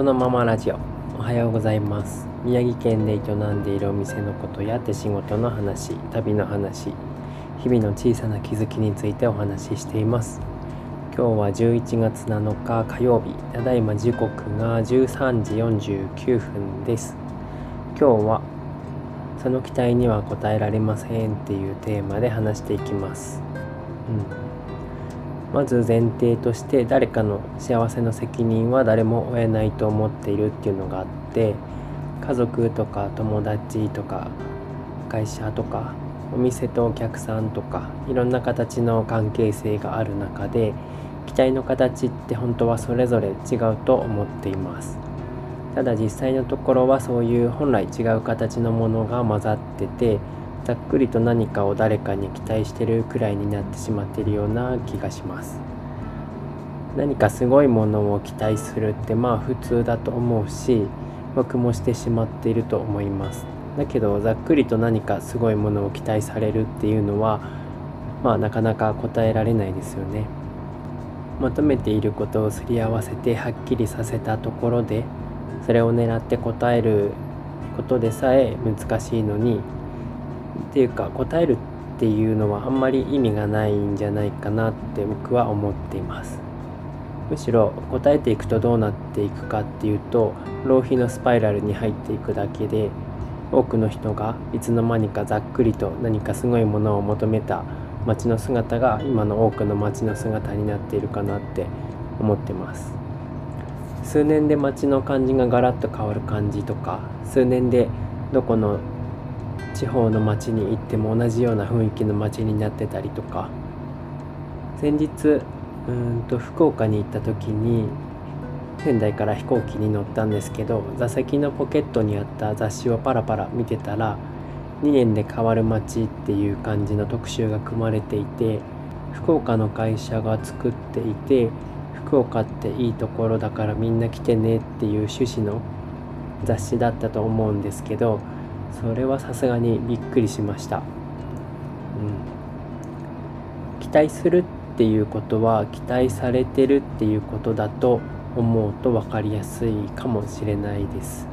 事のままラジオ。おはようございます。宮城県で営んでいるお店のことや手仕事の話旅の話日々の小さな気づきについてお話ししています。今日は11月7日火曜日。ただいま時刻が13時49分です。今日はその期待には応えられませんっていうテーマで話していきます。うん。まず前提として誰かの幸せの責任は誰も負えないと思っているっていうのがあって家族とか友達とか会社とかお店とお客さんとかいろんな形の関係性がある中で期待の形って本当はそれぞれ違うと思っています。ただ実際のところはそういう本来違う形のものが混ざっててざっくりと何かを誰かに期待してるくらいになってしまっているような気がします。何かすごいものを期待するってまあ普通だと思うし僕もしてしまっていると思います。だけどざっくりと何かすごいものを期待されるっていうのはまあなかなか答えられないですよね。求めていることをすり合わせてはっきりさせたところでそれを狙って答えることでさえ難しいのにっていうか答えるっていうのはあんまり意味がないんじゃないかなって僕は思っています。むしろ答えていくとどうなっていくかっていうと浪費のスパイラルに入っていくだけで多くの人がいつの間にかざっくりと何かすごいものを求めた街の姿が今の多くの街の姿になっているかなって思ってます。数年で街の感じがガラッと変わる感じとか数年でどこの地方の町に行っても同じような雰囲気の街になってたりとか。先日うんと福岡に行った時に仙台から飛行機に乗ったんですけど座席のポケットにあった雑誌をパラパラ見てたら2年で変わる街っていう感じの特集が組まれていて福岡の会社が作っていて福岡っていいところだからみんな来てねっていう趣旨の雑誌だったと思うんですけどそれはさすがにびっくりしました、うん、期待するっていうことは期待されてるっていうことだと思うと分かりやすいかもしれないです、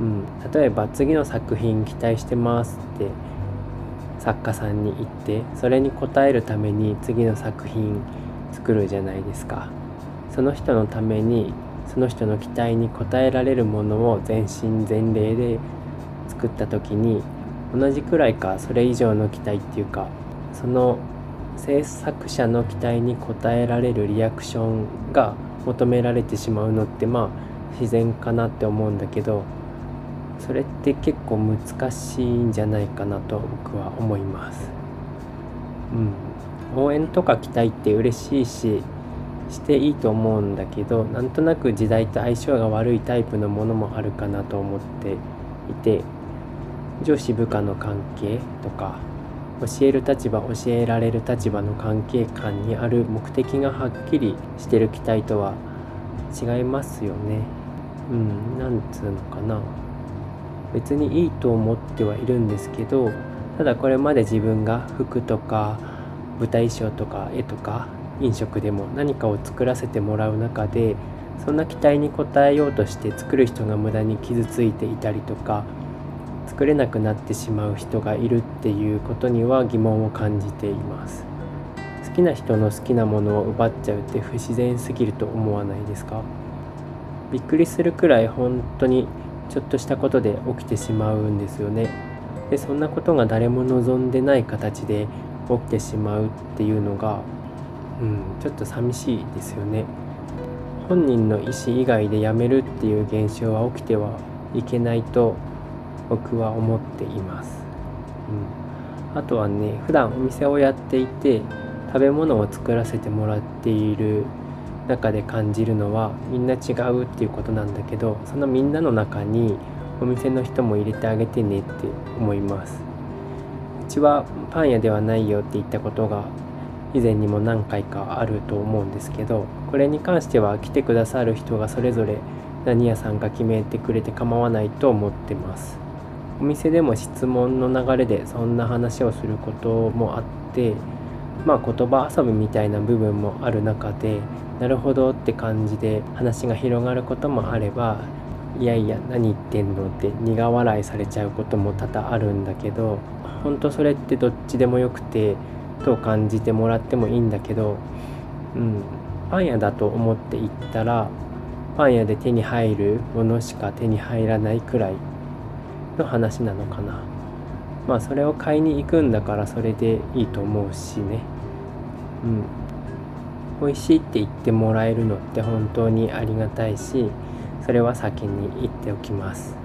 うん、例えば次の作品期待してますって作家さんに言ってそれに応えるために次の作品作るじゃないですか。その人のためにその人の期待に応えられるものを全身全霊で作った時に同じくらいかそれ以上の期待っていうかその制作者の期待に応えられるリアクションが求められてしまうのってまあ自然かなって思うんだけどそれって結構難しいんじゃないかなと僕は思います。うん、応援とか期待って嬉しいししていいと思うんだけどなんとなく時代と相性が悪いタイプのものもあるかなと思っていて上司部下の関係とか教える立場教えられる立場の関係観にある目的がはっきりしてる期待とは違いますよね。うん、なんつうのかな。別にいいと思ってはいるんですけどただこれまで自分が服とか舞台衣装とか絵とか飲食でも何かを作らせてもらう中でそんな期待に応えようとして作る人が無駄に傷ついていたりとか作れなくなってしまう人がいるっていうことには疑問を感じています。好きな人の好きなものを奪っちゃうって不自然すぎると思わないですか？びっくりするくらい本当にちょっとしたことで起きてしまうんですよね。でそんなことが誰も望んでない形で起きてしまうっていうのがうんちょっと寂しいですよね。本人の意思以外でやめるっていう現象は起きてはいけないと僕は思っています、うん、あとはね普段お店をやっていて食べ物を作らせてもらっている中で感じるのはみんな違うっていうことなんだけどそのみんなの中にお店の人も入れてあげてねって思います。うちはパン屋ではないよって言ったことが以前にも何回かあると思うんですけどこれに関しては来てくださる人がそれぞれ何屋さんか決めてくれて構わないと思ってます。お店でも質問の流れでそんな話をすることもあってまあ言葉遊びみたいな部分もある中でなるほどって感じで話が広がることもあればいやいや何言ってんのって苦笑いされちゃうことも多々あるんだけど本当それってどっちでもよくてと感じてもらってもいいんだけど、うん、パン屋だと思って行ったらパン屋で手に入るものしか手に入らないくらいの話なのかな。まあそれを買いに行くんだからそれでいいと思うしね。うん。美味しいって言ってもらえるのって本当にありがたいしそれは先に言っておきます。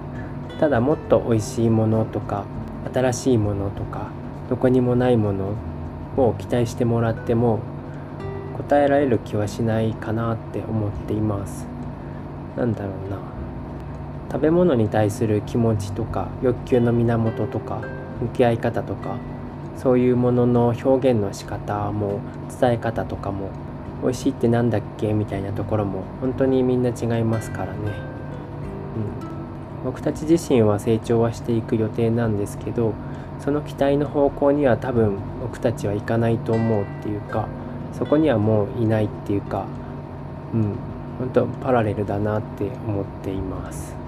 ただもっと美味しいものとか新しいものとかどこにもないものを期待してもらっても答えられる気はしないかなって思っています。なんだろうな。食べ物に対する気持ちとか欲求の源とか向き合い方とかそういうものの表現の仕方も伝え方とかも美味しいって何だっけみたいなところも本当にみんな違いますからね、うん、僕たち自身は成長はしていく予定なんですけどその期待の方向には多分僕たちはいかないと思うっていうかそこにはもういないっていうかうん。本当パラレルだなって思っています。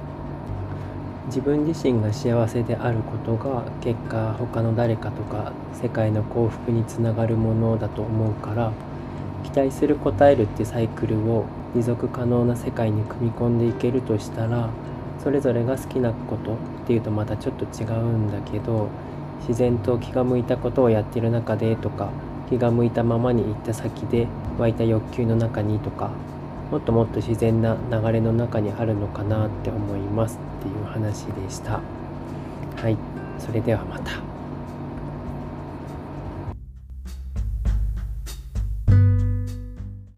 自分自身が幸せであることが結果他の誰かとか世界の幸福につながるものだと思うから期待する答えるってサイクルを持続可能な世界に組み込んでいけるとしたらそれぞれが好きなことっていうとまたちょっと違うんだけど自然と気が向いたことをやってる中でとか気が向いたままに行った先で湧いた欲求の中にとかもっともっと自然な流れの中にあるのかなって思いますっていう話でした。はい、それではまた。